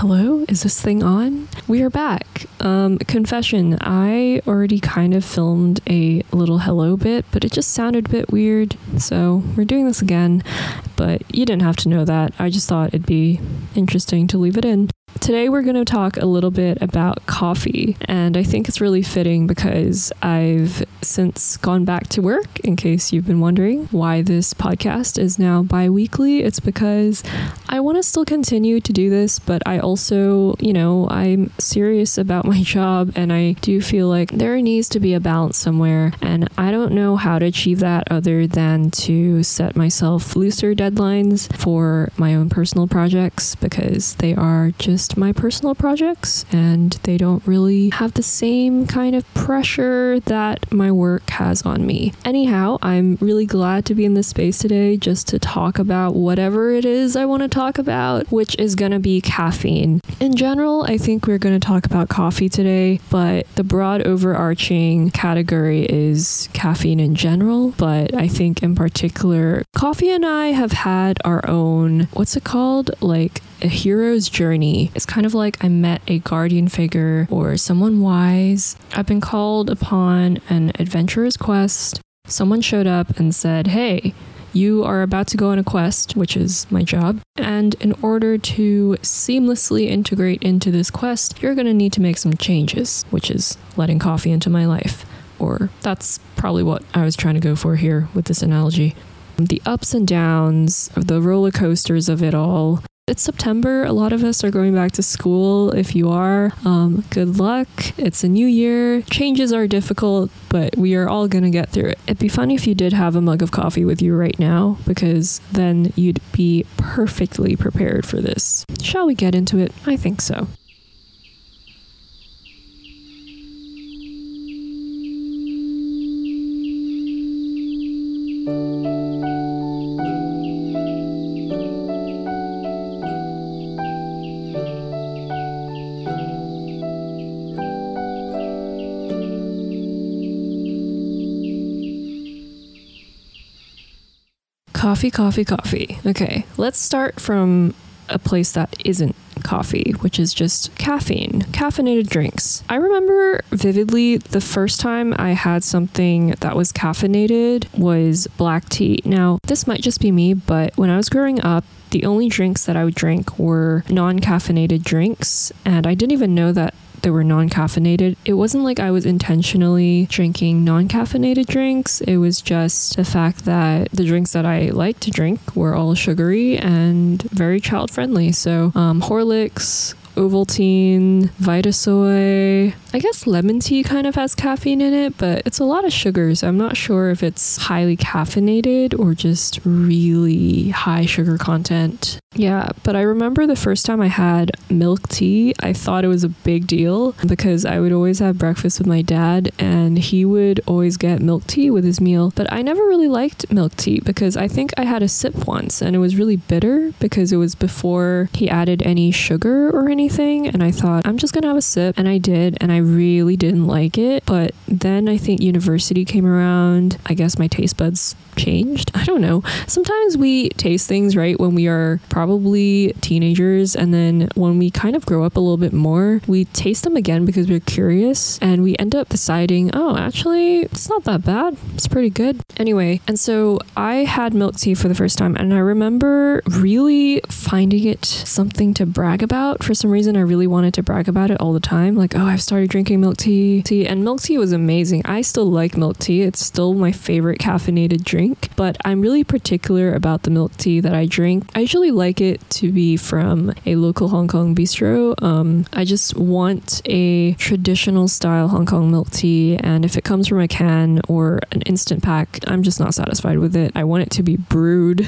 Hello, is this thing on? We are back. Um, confession, I already kind of filmed a little hello bit, but it just sounded a bit weird, so we're doing this again. But you didn't have to know that. I just thought it'd be interesting to leave it in. Today, we're going to talk a little bit about coffee, and I think it's really fitting because I've since gone back to work. In case you've been wondering why this podcast is now bi weekly, it's because I want to still continue to do this, but I also, you know, I'm serious about my job, and I do feel like there needs to be a balance somewhere, and I don't know how to achieve that other than to set myself looser deadlines for my own personal projects because they are just just my personal projects and they don't really have the same kind of pressure that my work has on me. Anyhow, I'm really glad to be in this space today just to talk about whatever it is I want to talk about, which is going to be caffeine. In general, I think we're going to talk about coffee today, but the broad overarching category is caffeine in general. But I think in particular, coffee and I have had our own, what's it called? Like a hero's journey. It's kind of like I met a guardian figure or someone wise. I've been called upon an adventurous quest. Someone showed up and said, Hey, you are about to go on a quest, which is my job. And in order to seamlessly integrate into this quest, you're going to need to make some changes, which is letting coffee into my life. Or that's probably what I was trying to go for here with this analogy. The ups and downs, the roller coasters of it all, it's September. A lot of us are going back to school. If you are, um, good luck. It's a new year. Changes are difficult, but we are all going to get through it. It'd be funny if you did have a mug of coffee with you right now, because then you'd be perfectly prepared for this. Shall we get into it? I think so. Coffee, coffee, coffee. Okay, let's start from a place that isn't coffee, which is just caffeine, caffeinated drinks. I remember vividly the first time I had something that was caffeinated was black tea. Now, this might just be me, but when I was growing up, the only drinks that I would drink were non caffeinated drinks, and I didn't even know that they were non caffeinated. It wasn't like I was intentionally drinking non caffeinated drinks. It was just the fact that the drinks that I like to drink were all sugary and very child friendly. So, um, Horlicks, Ovaltine, Vitasoy. I guess lemon tea kind of has caffeine in it, but it's a lot of sugars. I'm not sure if it's highly caffeinated or just really high sugar content. Yeah, but I remember the first time I had milk tea, I thought it was a big deal because I would always have breakfast with my dad and he would always get milk tea with his meal. But I never really liked milk tea because I think I had a sip once and it was really bitter because it was before he added any sugar or anything and I thought I'm just gonna have a sip and I did and I really didn't like it but then I think university came around I guess my taste buds changed I don't know sometimes we taste things right when we are probably teenagers and then when we kind of grow up a little bit more we taste them again because we're curious and we end up deciding oh actually it's not that bad it's pretty good anyway and so I had milk tea for the first time and I remember really finding it something to brag about for some reason I really wanted to brag about it all the time. Like, oh, I've started drinking milk tea. tea. And milk tea was amazing. I still like milk tea. It's still my favorite caffeinated drink, but I'm really particular about the milk tea that I drink. I usually like it to be from a local Hong Kong bistro. Um, I just want a traditional style Hong Kong milk tea. And if it comes from a can or an instant pack, I'm just not satisfied with it. I want it to be brewed.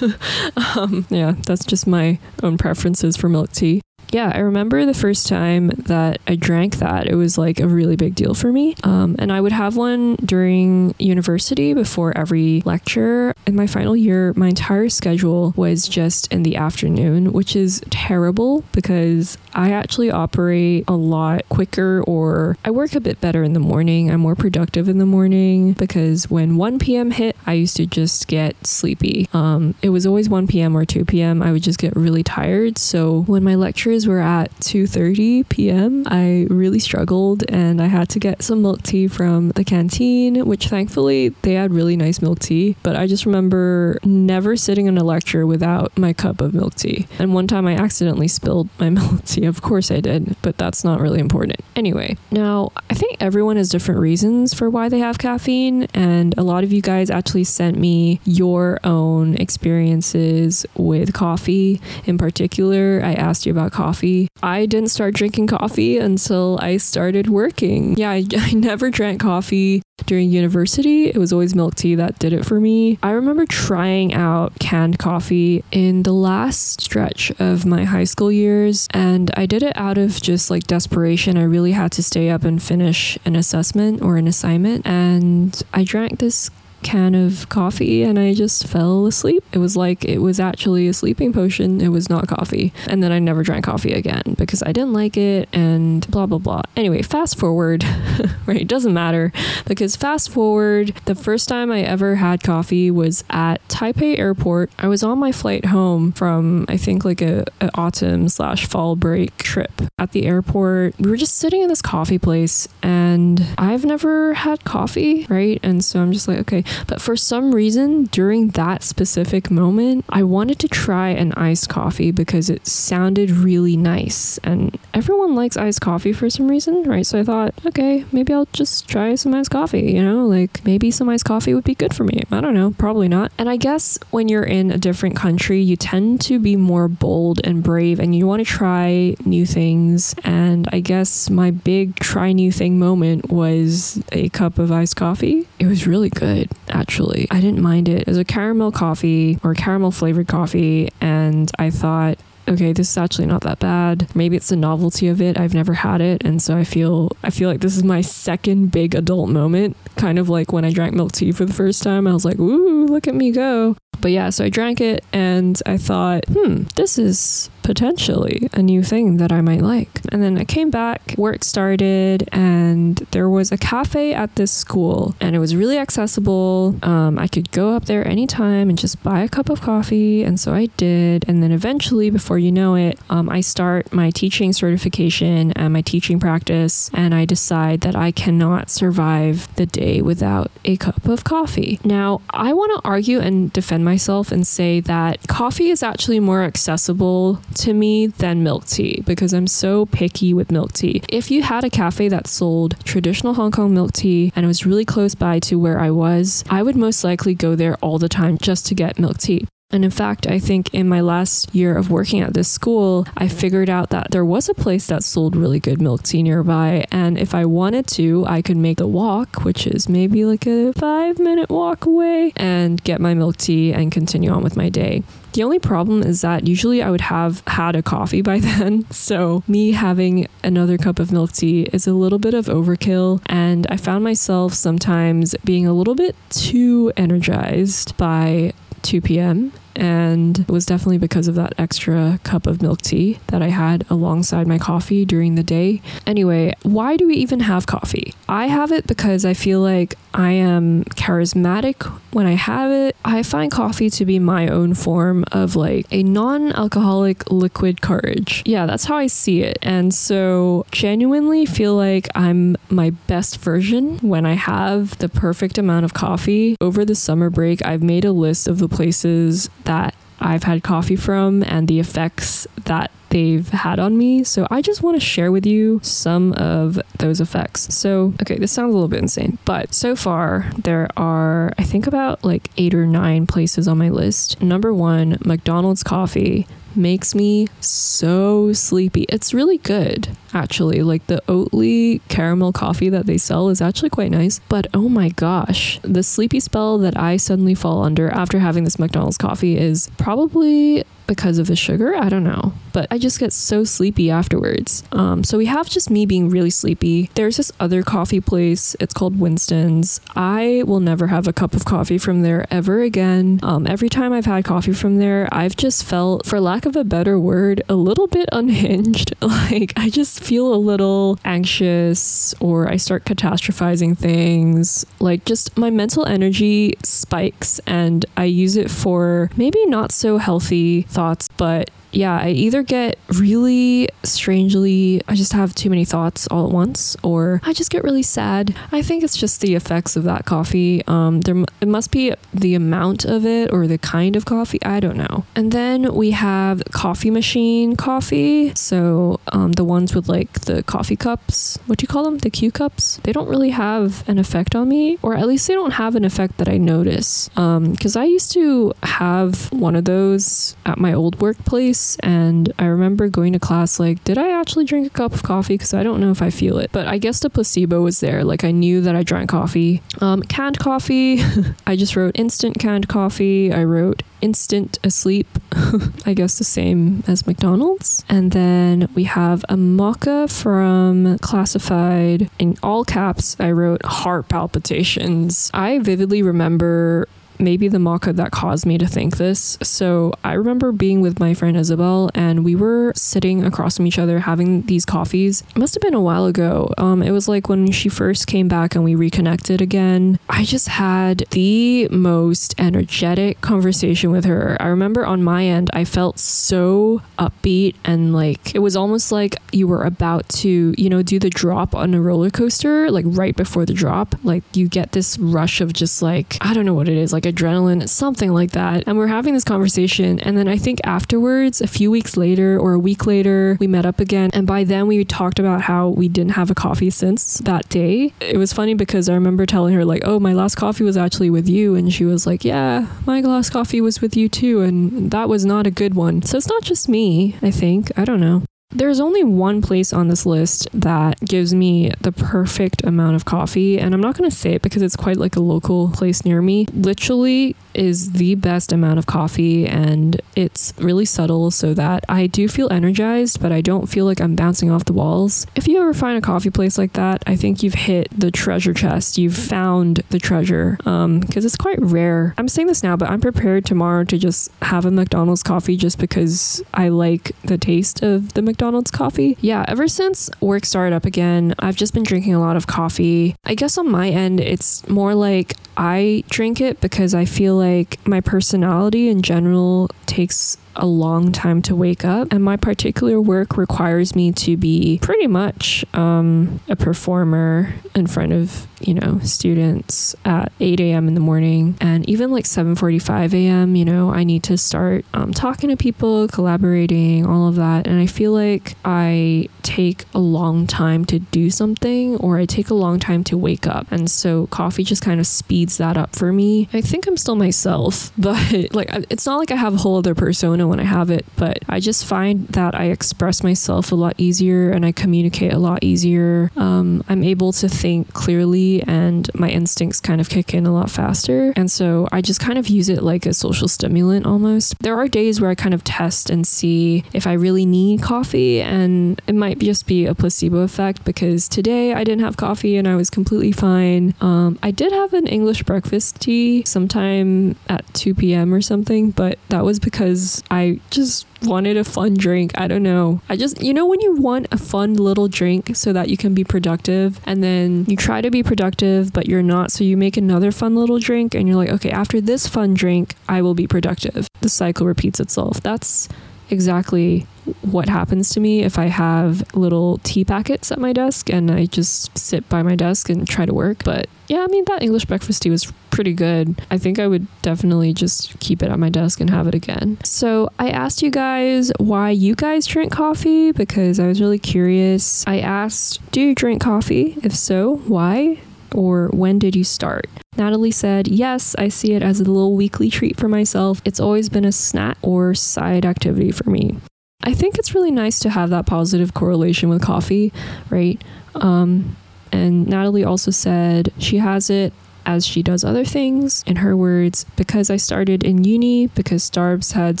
um, yeah, that's just my own preferences for milk tea yeah, I remember the first time that I drank that. It was like a really big deal for me. Um, and I would have one during university before every lecture. In my final year, my entire schedule was just in the afternoon, which is terrible because I actually operate a lot quicker or I work a bit better in the morning. I'm more productive in the morning because when 1 p.m. hit, I used to just get sleepy. Um, it was always 1 p.m. or 2 p.m. I would just get really tired. So when my lectures were at 2:30 p.m. I really struggled and I had to get some milk tea from the canteen, which thankfully they had really nice milk tea, but I just remember never sitting in a lecture without my cup of milk tea. And one time I accidentally spilled my milk tea. Of course I did, but that's not really important. Anyway, now I think everyone has different reasons for why they have caffeine, and a lot of you guys actually sent me your own experiences with coffee. In particular, I asked you about coffee. I didn't start drinking coffee until I started working. Yeah, I, I never drank coffee during university. It was always milk tea that did it for me. I remember trying out canned coffee in the last stretch of my high school years, and I did it out of just like desperation. I really had to stay up and finish an assessment or an assignment, and I drank this can of coffee and I just fell asleep. It was like it was actually a sleeping potion. It was not coffee. And then I never drank coffee again because I didn't like it and blah, blah, blah. Anyway, fast forward, right? It doesn't matter because fast forward, the first time I ever had coffee was at Taipei Airport. I was on my flight home from, I think, like a, a autumn slash fall break trip at the airport. We were just sitting in this coffee place and I've never had coffee, right? And so I'm just like, okay, but for some reason, during that specific moment, I wanted to try an iced coffee because it sounded really nice. And everyone likes iced coffee for some reason, right? So I thought, okay, maybe I'll just try some iced coffee, you know? Like maybe some iced coffee would be good for me. I don't know, probably not. And I guess when you're in a different country, you tend to be more bold and brave and you want to try new things. And I guess my big try new thing moment was a cup of iced coffee. It was really good actually. I didn't mind it. It was a caramel coffee or caramel flavored coffee, and I thought, okay, this is actually not that bad. Maybe it's the novelty of it. I've never had it, and so I feel I feel like this is my second big adult moment. Kind of like when I drank milk tea for the first time. I was like, ooh, look at me go. But yeah, so I drank it and I thought, hmm, this is potentially a new thing that I might like. And then I came back, work started, and there was a cafe at this school, and it was really accessible. Um, I could go up there anytime and just buy a cup of coffee. And so I did. And then eventually, before you know it, um, I start my teaching certification and my teaching practice, and I decide that I cannot survive the day without a cup of coffee. Now, I want to argue and defend myself and say that coffee is actually more accessible to me than milk tea because I'm so picky with milk tea. If you had a cafe that sold traditional Hong Kong milk tea and it was really close by to where I was, I would most likely go there all the time just to get milk tea. And in fact, I think in my last year of working at this school, I figured out that there was a place that sold really good milk tea nearby. And if I wanted to, I could make the walk, which is maybe like a five minute walk away, and get my milk tea and continue on with my day. The only problem is that usually I would have had a coffee by then. So, me having another cup of milk tea is a little bit of overkill. And I found myself sometimes being a little bit too energized by 2 p.m. And it was definitely because of that extra cup of milk tea that I had alongside my coffee during the day. Anyway, why do we even have coffee? I have it because I feel like I am charismatic when I have it. I find coffee to be my own form of like a non alcoholic liquid courage. Yeah, that's how I see it. And so, genuinely feel like I'm my best version when I have the perfect amount of coffee. Over the summer break, I've made a list of the places that I've had coffee from and the effects that they've had on me. So I just want to share with you some of those effects. So, okay, this sounds a little bit insane, but so far there are, I think, about like eight or nine places on my list. Number one, McDonald's coffee makes me so sleepy. It's really good, actually. Like the Oatly caramel coffee that they sell is actually quite nice. But oh my gosh, the sleepy spell that I suddenly fall under after having this McDonald's coffee is probably because of the sugar. I don't know. But I just get so sleepy afterwards. Um, so we have just me being really sleepy. There's this other coffee place. It's called Winston's. I will never have a cup of coffee from there ever again. Um, every time I've had coffee from there, I've just felt, for lack of a better word, a little bit unhinged. like I just feel a little anxious or I start catastrophizing things. Like just my mental energy spikes and I use it for maybe not so healthy thoughts. But yeah, I either get really strangely, I just have too many thoughts all at once, or I just get really sad. I think it's just the effects of that coffee. Um, there, it must be the amount of it or the kind of coffee. I don't know. And then we have coffee machine coffee. So um, the ones with like the coffee cups, what do you call them? The Q cups. They don't really have an effect on me, or at least they don't have an effect that I notice. Because um, I used to have one of those at my old workplace and I remember going to class like, did I actually drink a cup of coffee? Because I don't know if I feel it. But I guess the placebo was there. Like I knew that I drank coffee. Um, canned coffee, I just wrote instant canned coffee. I wrote instant asleep. I guess the same as McDonald's. And then we have a mocha from Classified. In all caps, I wrote heart palpitations. I vividly remember maybe the mocha that caused me to think this. So I remember being with my friend Isabel and we were sitting across from each other having these coffees. It must have been a while ago. Um, it was like when she first came back and we reconnected again. I just had the most energetic conversation with her. I remember on my end, I felt so upbeat and like it was almost like you were about to, you know, do the drop on a roller coaster, like right before the drop. Like you get this rush of just like, I don't know what it is, like adrenaline, something like that. And we're having this conversation. And then I think afterwards, a few weeks later or a week later, we met up again. And by then we talked about how we didn't have a coffee since that day. It was funny because I remember telling her, like, oh, my last coffee was actually with you. And she was like, yeah, my last coffee was with you too. And that was not a good one. So it's not just me, I think. I don't know. There's only one place on this list that gives me the perfect amount of coffee, and I'm not going to say it because it's quite like a local place near me. Literally, is the best amount of coffee and it's really subtle so that I do feel energized, but I don't feel like I'm bouncing off the walls. If you ever find a coffee place like that, I think you've hit the treasure chest. You've found the treasure because um, it's quite rare. I'm saying this now, but I'm prepared tomorrow to just have a McDonald's coffee just because I like the taste of the McDonald's coffee. Yeah, ever since work started up again, I've just been drinking a lot of coffee. I guess on my end, it's more like I drink it because I feel like my personality in general takes a long time to wake up, and my particular work requires me to be pretty much um, a performer in front of you know students at 8 a.m. in the morning, and even like 7:45 a.m. You know, I need to start um, talking to people, collaborating, all of that, and I feel like I take a long time to do something, or I take a long time to wake up, and so coffee just kind of speeds that up for me. I think I'm still myself, but like it's not like I have a whole other persona when I have it, but I just find that I express myself a lot easier and I communicate a lot easier. Um, I'm able to think clearly and my instincts kind of kick in a lot faster. And so I just kind of use it like a social stimulant almost. There are days where I kind of test and see if I really need coffee, and it might just be a placebo effect because today I didn't have coffee and I was completely fine. Um, I did have an English breakfast tea sometime at 2 p.m. or something, but that was because I just wanted a fun drink. I don't know. I just, you know, when you want a fun little drink so that you can be productive and then you try to be productive, but you're not. So you make another fun little drink and you're like, okay, after this fun drink, I will be productive. The cycle repeats itself. That's exactly what happens to me if I have little tea packets at my desk and I just sit by my desk and try to work. But yeah, I mean, that English breakfast tea was pretty good. I think I would definitely just keep it at my desk and have it again. So I asked you guys why you guys drink coffee because I was really curious. I asked, do you drink coffee? If so, why? Or when did you start? Natalie said, Yes, I see it as a little weekly treat for myself. It's always been a snack or side activity for me. I think it's really nice to have that positive correlation with coffee, right? Um, and Natalie also said she has it as she does other things. In her words, because I started in uni, because Starbs had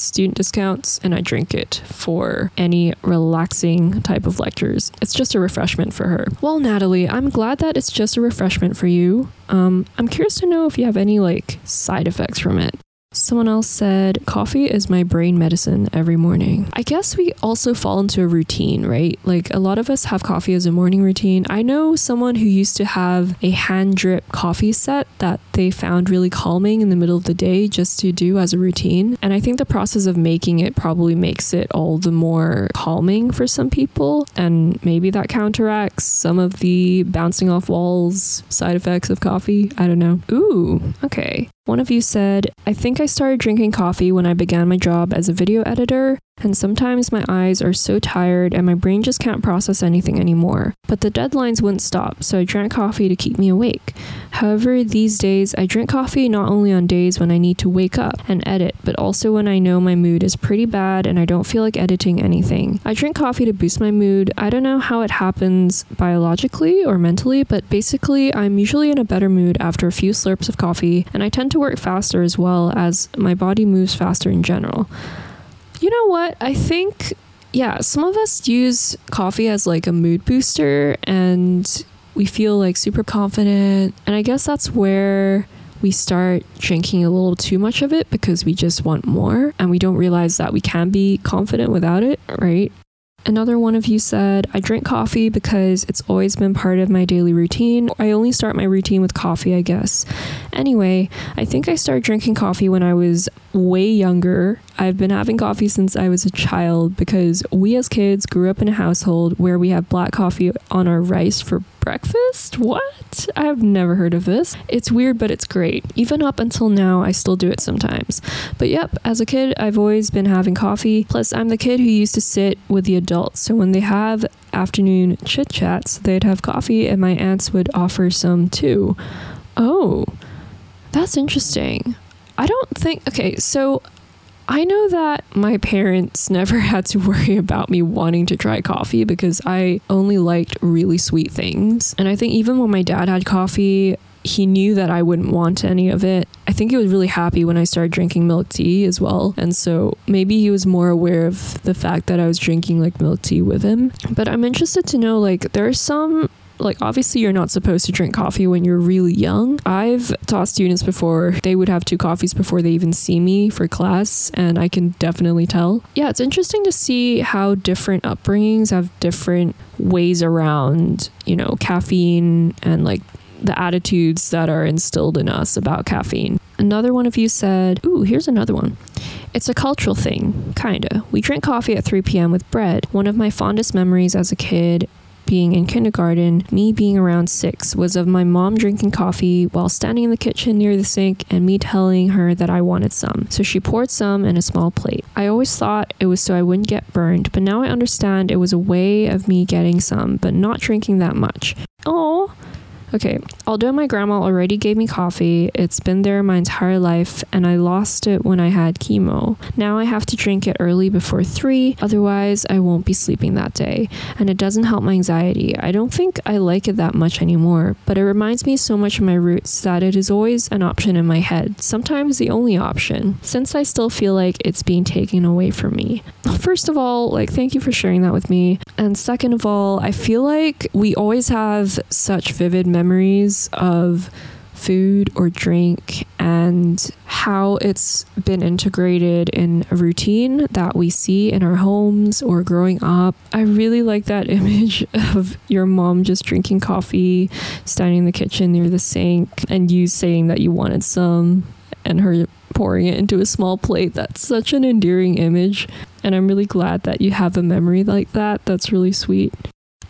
student discounts, and I drink it for any relaxing type of lectures. It's just a refreshment for her. Well, Natalie, I'm glad that it's just a refreshment for you. Um, I'm curious to know if you have any like side effects from it. Someone else said, Coffee is my brain medicine every morning. I guess we also fall into a routine, right? Like a lot of us have coffee as a morning routine. I know someone who used to have a hand drip coffee set that they found really calming in the middle of the day just to do as a routine. And I think the process of making it probably makes it all the more calming for some people. And maybe that counteracts some of the bouncing off walls side effects of coffee. I don't know. Ooh, okay. One of you said, I think I started drinking coffee when I began my job as a video editor, and sometimes my eyes are so tired and my brain just can't process anything anymore. But the deadlines wouldn't stop, so I drank coffee to keep me awake. However, these days I drink coffee not only on days when I need to wake up and edit, but also when I know my mood is pretty bad and I don't feel like editing anything. I drink coffee to boost my mood. I don't know how it happens biologically or mentally, but basically, I'm usually in a better mood after a few slurps of coffee, and I tend to work faster as well as my body moves faster in general. You know what? I think, yeah, some of us use coffee as like a mood booster and we feel like super confident. And I guess that's where we start drinking a little too much of it because we just want more and we don't realize that we can be confident without it, right? Another one of you said, I drink coffee because it's always been part of my daily routine. I only start my routine with coffee, I guess. Anyway, I think I started drinking coffee when I was way younger. I've been having coffee since I was a child because we as kids grew up in a household where we have black coffee on our rice for breakfast? What? I have never heard of this. It's weird, but it's great. Even up until now, I still do it sometimes. But yep, as a kid, I've always been having coffee. Plus, I'm the kid who used to sit with the adults. So when they have afternoon chit chats, they'd have coffee, and my aunts would offer some too. Oh, that's interesting. I don't think, okay, so I know that my parents never had to worry about me wanting to try coffee because I only liked really sweet things. And I think even when my dad had coffee, he knew that I wouldn't want any of it. I think he was really happy when I started drinking milk tea as well. And so maybe he was more aware of the fact that I was drinking like milk tea with him. But I'm interested to know like there are some like obviously you're not supposed to drink coffee when you're really young. I've taught students before they would have two coffees before they even see me for class and I can definitely tell. Yeah, it's interesting to see how different upbringings have different ways around, you know, caffeine and like the attitudes that are instilled in us about caffeine. Another one of you said, Ooh, here's another one. It's a cultural thing, kinda. We drink coffee at 3 p.m. with bread. One of my fondest memories as a kid being in kindergarten, me being around six, was of my mom drinking coffee while standing in the kitchen near the sink and me telling her that I wanted some. So she poured some in a small plate. I always thought it was so I wouldn't get burned, but now I understand it was a way of me getting some, but not drinking that much. Okay, although my grandma already gave me coffee, it's been there my entire life and I lost it when I had chemo. Now I have to drink it early before 3, otherwise, I won't be sleeping that day, and it doesn't help my anxiety. I don't think I like it that much anymore, but it reminds me so much of my roots that it is always an option in my head, sometimes the only option, since I still feel like it's being taken away from me. First of all, like, thank you for sharing that with me. And second of all, I feel like we always have such vivid memories memories of food or drink and how it's been integrated in a routine that we see in our homes or growing up. I really like that image of your mom just drinking coffee, standing in the kitchen near the sink, and you saying that you wanted some, and her pouring it into a small plate. That's such an endearing image. And I'm really glad that you have a memory like that. That's really sweet.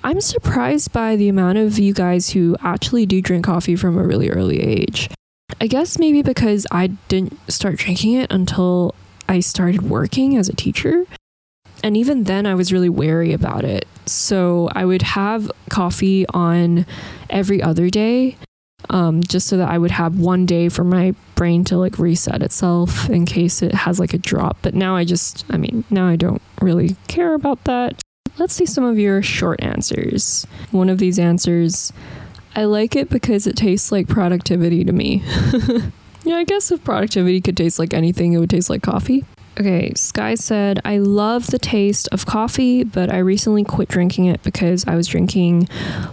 I'm surprised by the amount of you guys who actually do drink coffee from a really early age. I guess maybe because I didn't start drinking it until I started working as a teacher. And even then, I was really wary about it. So I would have coffee on every other day, um, just so that I would have one day for my brain to like reset itself in case it has like a drop. But now I just, I mean, now I don't really care about that. Let's see some of your short answers. One of these answers I like it because it tastes like productivity to me. yeah, I guess if productivity could taste like anything, it would taste like coffee. Okay, Sky said, I love the taste of coffee, but I recently quit drinking it because I was drinking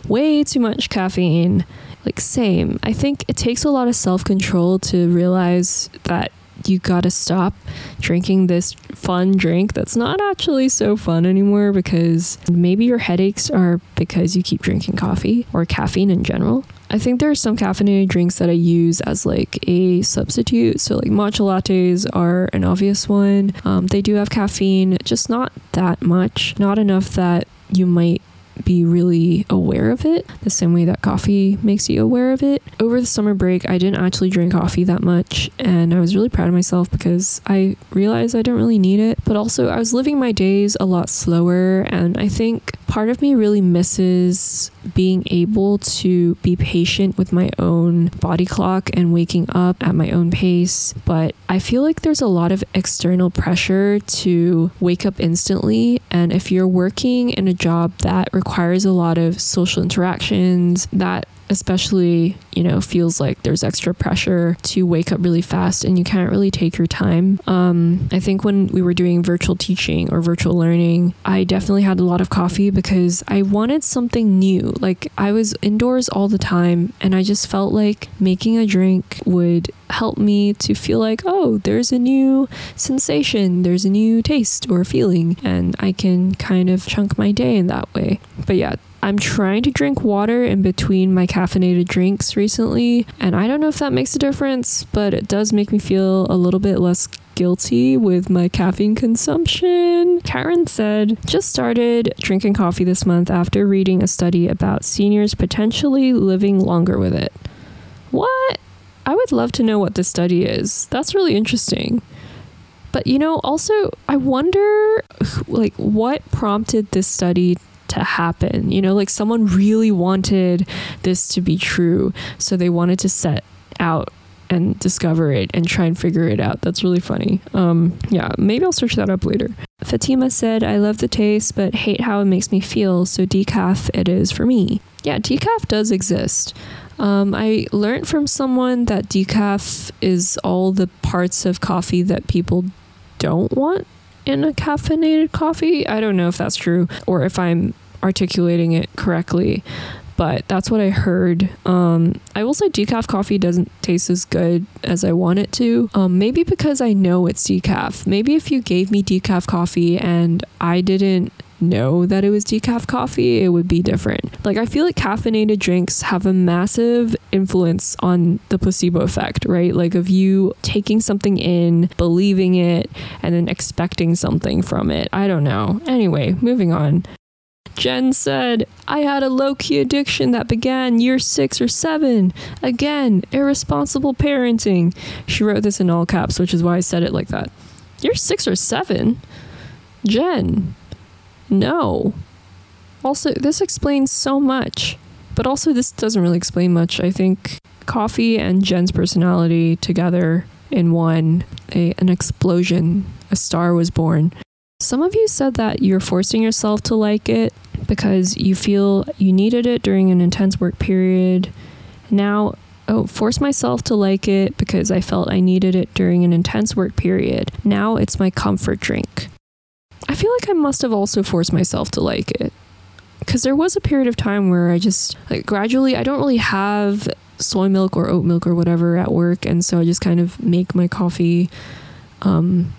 way too much caffeine. Like, same. I think it takes a lot of self control to realize that you gotta stop drinking this fun drink that's not actually so fun anymore because maybe your headaches are because you keep drinking coffee or caffeine in general. I think there are some caffeinated drinks that I use as like a substitute. So, like matcha lattes are an obvious one. Um, they do have caffeine, just not that much, not enough that you might be really aware of it the same way that coffee makes you aware of it. Over the summer break, I didn't actually drink coffee that much, and I was really proud of myself because I realized I don't really need it. But also, I was living my days a lot slower, and I think part of me really misses being able to be patient with my own body clock and waking up at my own pace. But I feel like there's a lot of external pressure to wake up instantly. And if you're working in a job that requires a lot of social interactions, that especially, you know, feels like there's extra pressure to wake up really fast and you can't really take your time. Um, I think when we were doing virtual teaching or virtual learning, I definitely had a lot of coffee because I wanted something new. Like I was indoors all the time and I just felt like making a drink would help me to feel like, oh, there's a new sensation, there's a new taste or feeling, and I can kind of chunk my day in that way. But yeah, I'm trying to drink water in between my caffeinated drinks recently, and I don't know if that makes a difference, but it does make me feel a little bit less guilty with my caffeine consumption. Karen said, just started drinking coffee this month after reading a study about seniors potentially living longer with it. What? I would love to know what this study is. That's really interesting. But you know, also I wonder like what prompted this study to happen. You know, like someone really wanted this to be true. So they wanted to set out and discover it and try and figure it out. That's really funny. Um, yeah, maybe I'll search that up later. Fatima said, I love the taste, but hate how it makes me feel, so decaf it is for me. Yeah, decaf does exist. Um, I learned from someone that decaf is all the parts of coffee that people don't want in a caffeinated coffee. I don't know if that's true or if I'm articulating it correctly, but that's what I heard. Um, I will say decaf coffee doesn't taste as good as I want it to. Um, maybe because I know it's decaf. Maybe if you gave me decaf coffee and I didn't know that it was decaf coffee, it would be different. Like, I feel like caffeinated drinks have a massive influence on the placebo effect, right? Like, of you taking something in, believing it, and then expecting something from it. I don't know. Anyway, moving on. Jen said, I had a low key addiction that began year six or seven. Again, irresponsible parenting. She wrote this in all caps, which is why I said it like that. You're six or seven? Jen, no. Also, this explains so much, but also this doesn't really explain much. I think coffee and Jen's personality together in one, a, an explosion, a star was born. Some of you said that you're forcing yourself to like it because you feel you needed it during an intense work period. Now, oh, force myself to like it because I felt I needed it during an intense work period. Now it's my comfort drink. I feel like I must have also forced myself to like it. Because there was a period of time where I just, like, gradually, I don't really have soy milk or oat milk or whatever at work. And so I just kind of make my coffee um,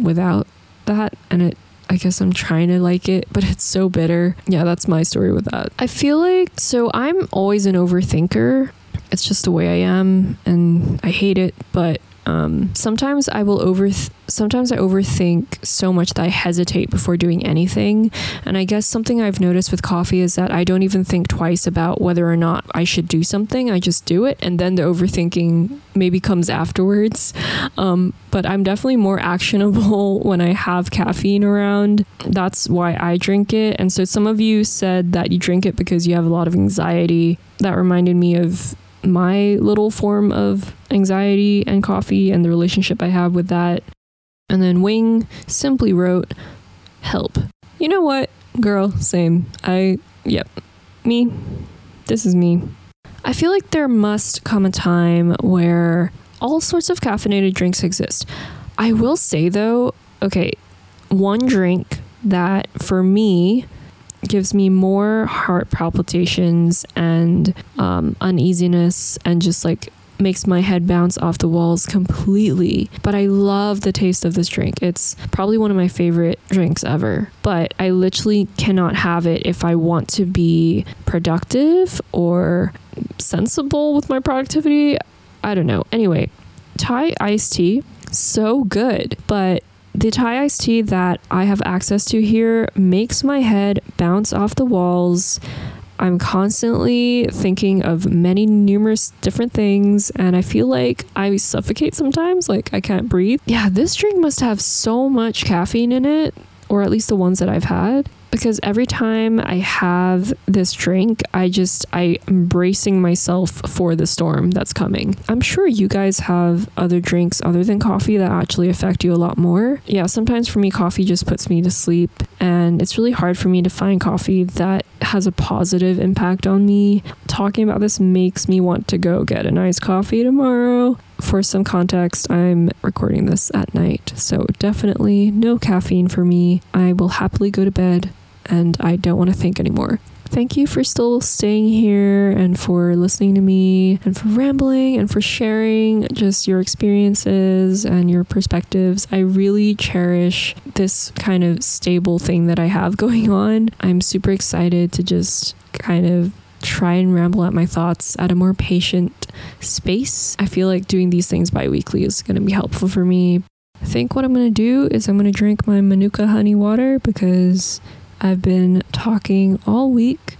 without that. And it, I guess I'm trying to like it, but it's so bitter. Yeah, that's my story with that. I feel like, so I'm always an overthinker. It's just the way I am, and I hate it, but um, sometimes I will over. Sometimes I overthink so much that I hesitate before doing anything. And I guess something I've noticed with coffee is that I don't even think twice about whether or not I should do something. I just do it, and then the overthinking maybe comes afterwards. Um, but I'm definitely more actionable when I have caffeine around. That's why I drink it. And so some of you said that you drink it because you have a lot of anxiety. That reminded me of my little form of anxiety and coffee and the relationship I have with that. And then Wing simply wrote, Help. You know what, girl? Same. I, yep. Me. This is me. I feel like there must come a time where all sorts of caffeinated drinks exist. I will say though, okay, one drink that for me gives me more heart palpitations and um, uneasiness and just like makes my head bounce off the walls completely. But I love the taste of this drink. It's probably one of my favorite drinks ever. But I literally cannot have it if I want to be productive or sensible with my productivity. I don't know. Anyway, Thai iced tea, so good. But the Thai iced tea that I have access to here makes my head bounce off the walls. I'm constantly thinking of many numerous different things and I feel like I suffocate sometimes, like I can't breathe. Yeah, this drink must have so much caffeine in it, or at least the ones that I've had because every time I have this drink, I just I am bracing myself for the storm that's coming. I'm sure you guys have other drinks other than coffee that actually affect you a lot more. Yeah, sometimes for me coffee just puts me to sleep and it's really hard for me to find coffee that has a positive impact on me. Talking about this makes me want to go get a nice coffee tomorrow for some context, I'm recording this at night, so definitely no caffeine for me. I will happily go to bed and I don't want to think anymore. Thank you for still staying here and for listening to me and for rambling and for sharing just your experiences and your perspectives. I really cherish this kind of stable thing that I have going on. I'm super excited to just kind of try and ramble out my thoughts at a more patient space. I feel like doing these things bi weekly is going to be helpful for me. I think what I'm going to do is I'm going to drink my Manuka honey water because I've been talking all week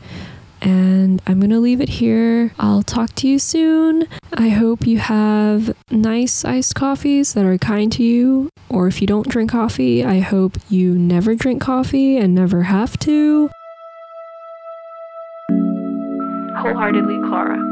and I'm going to leave it here. I'll talk to you soon. I hope you have nice iced coffees that are kind to you. Or if you don't drink coffee, I hope you never drink coffee and never have to. Wholeheartedly, Clara.